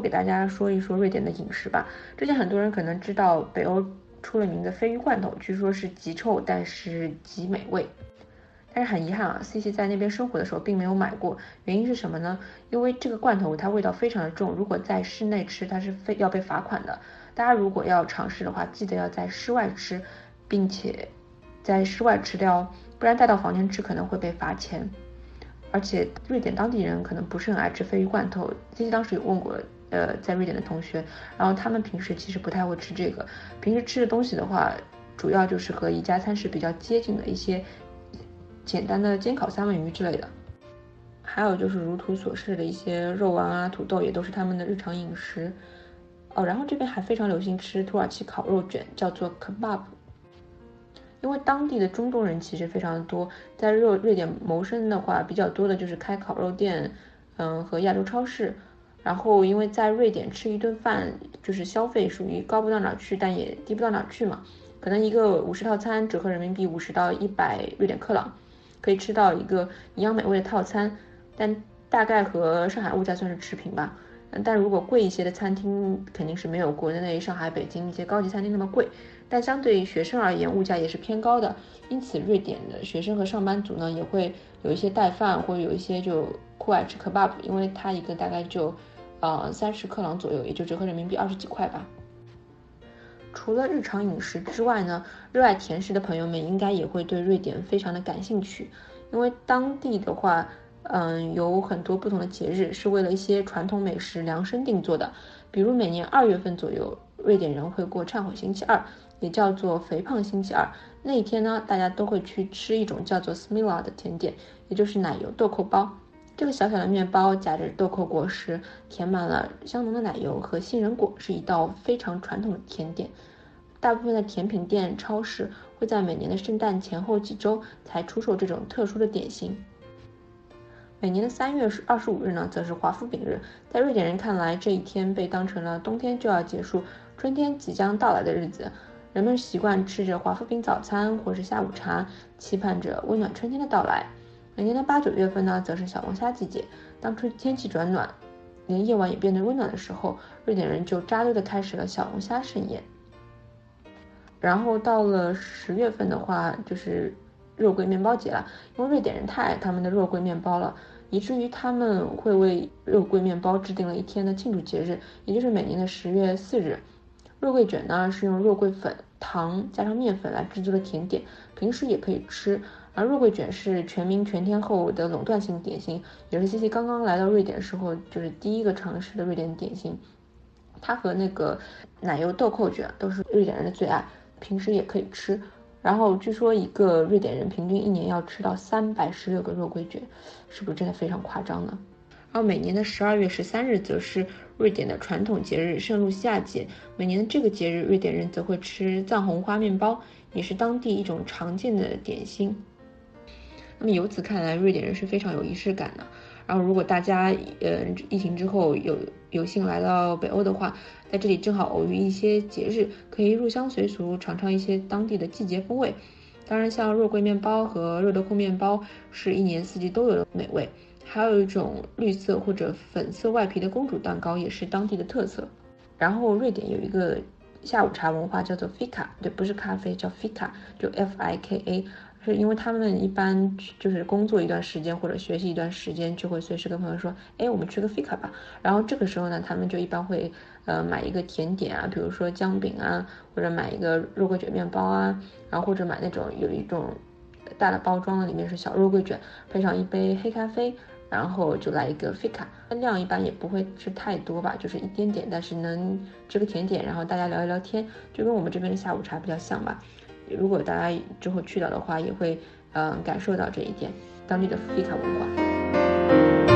后给大家说一说瑞典的饮食吧。之前很多人可能知道北欧出了名的鲱鱼罐头，据说是极臭，但是极美味。但是很遗憾啊，C C 在那边生活的时候并没有买过。原因是什么呢？因为这个罐头它味道非常的重，如果在室内吃，它是非要被罚款的。大家如果要尝试的话，记得要在室外吃，并且在室外吃掉，不然带到房间吃可能会被罚钱。而且瑞典当地人可能不是很爱吃鲱鱼罐头。C C 当时有问过，呃，在瑞典的同学，然后他们平时其实不太会吃这个。平时吃的东西的话，主要就是和宜家餐是比较接近的一些。简单的煎烤三文鱼之类的，还有就是如图所示的一些肉丸啊、土豆，也都是他们的日常饮食。哦，然后这边还非常流行吃土耳其烤肉卷，叫做 kebab。因为当地的中东人其实非常的多，在瑞瑞典谋生的话，比较多的就是开烤肉店，嗯，和亚洲超市。然后因为在瑞典吃一顿饭，就是消费属于高不到哪去，但也低不到哪去嘛。可能一个五十套餐折合人民币五十到一百瑞典克朗。可以吃到一个营养美味的套餐，但大概和上海物价算是持平吧。但如果贵一些的餐厅肯定是没有国内上海、北京一些高级餐厅那么贵。但相对于学生而言，物价也是偏高的。因此，瑞典的学生和上班族呢，也会有一些带饭，或者有一些就酷爱吃 kebab，因为它一个大概就，呃，三十克朗左右，也就折合人民币二十几块吧。除了日常饮食之外呢，热爱甜食的朋友们应该也会对瑞典非常的感兴趣，因为当地的话，嗯，有很多不同的节日是为了一些传统美食量身定做的。比如每年二月份左右，瑞典人会过忏悔星期二，也叫做肥胖星期二。那一天呢，大家都会去吃一种叫做 Smila 的甜点，也就是奶油豆蔻包。这个小小的面包夹着豆蔻果实，填满了香浓的奶油和杏仁果，是一道非常传统的甜点。大部分的甜品店、超市会在每年的圣诞前后几周才出售这种特殊的点心。每年的三月二十五日呢，则是华夫饼日。在瑞典人看来，这一天被当成了冬天就要结束、春天即将到来的日子。人们习惯吃着华夫饼早餐或是下午茶，期盼着温暖春天的到来。每年的八九月份呢，则是小龙虾季节。当春天气转暖，连夜晚也变得温暖的时候，瑞典人就扎堆的开始了小龙虾盛宴。然后到了十月份的话，就是肉桂面包节了。因为瑞典人太爱他们的肉桂面包了，以至于他们会为肉桂面包制定了一天的庆祝节日，也就是每年的十月四日。肉桂卷呢是用肉桂粉、糖加上面粉来制作的甜点，平时也可以吃。而肉桂卷是全民全天候的垄断性点心，也是西西刚刚来到瑞典时候就是第一个尝试的瑞典点心。它和那个奶油豆蔻卷都是瑞典人的最爱，平时也可以吃。然后据说一个瑞典人平均一年要吃到三百十六个肉桂卷，是不是真的非常夸张呢？然后每年的十二月十三日则是瑞典的传统节日圣露西亚节，每年的这个节日瑞典人则会吃藏红花面包，也是当地一种常见的点心。那么由此看来，瑞典人是非常有仪式感的。然后，如果大家呃疫情之后有有幸来到北欧的话，在这里正好偶遇一些节日，可以入乡随俗，尝尝一些当地的季节风味。当然，像肉桂面包和热豆蔻面包是一年四季都有的美味。还有一种绿色或者粉色外皮的公主蛋糕，也是当地的特色。然后，瑞典有一个下午茶文化，叫做 fika，对，不是咖啡，叫 fika，就 F I K A。是因为他们一般就是工作一段时间或者学习一段时间，就会随时跟朋友说，哎，我们吃个 fika 吧。然后这个时候呢，他们就一般会呃买一个甜点啊，比如说姜饼啊，或者买一个肉桂卷面包啊，然后或者买那种有一种大的包装的，里面是小肉桂卷，配上一杯黑咖啡，然后就来一个费卡，分。量一般也不会吃太多吧，就是一点点，但是能吃个甜点，然后大家聊一聊天，就跟我们这边的下午茶比较像吧。如果大家之后去到的话，也会嗯感受到这一点当地的费卡文化。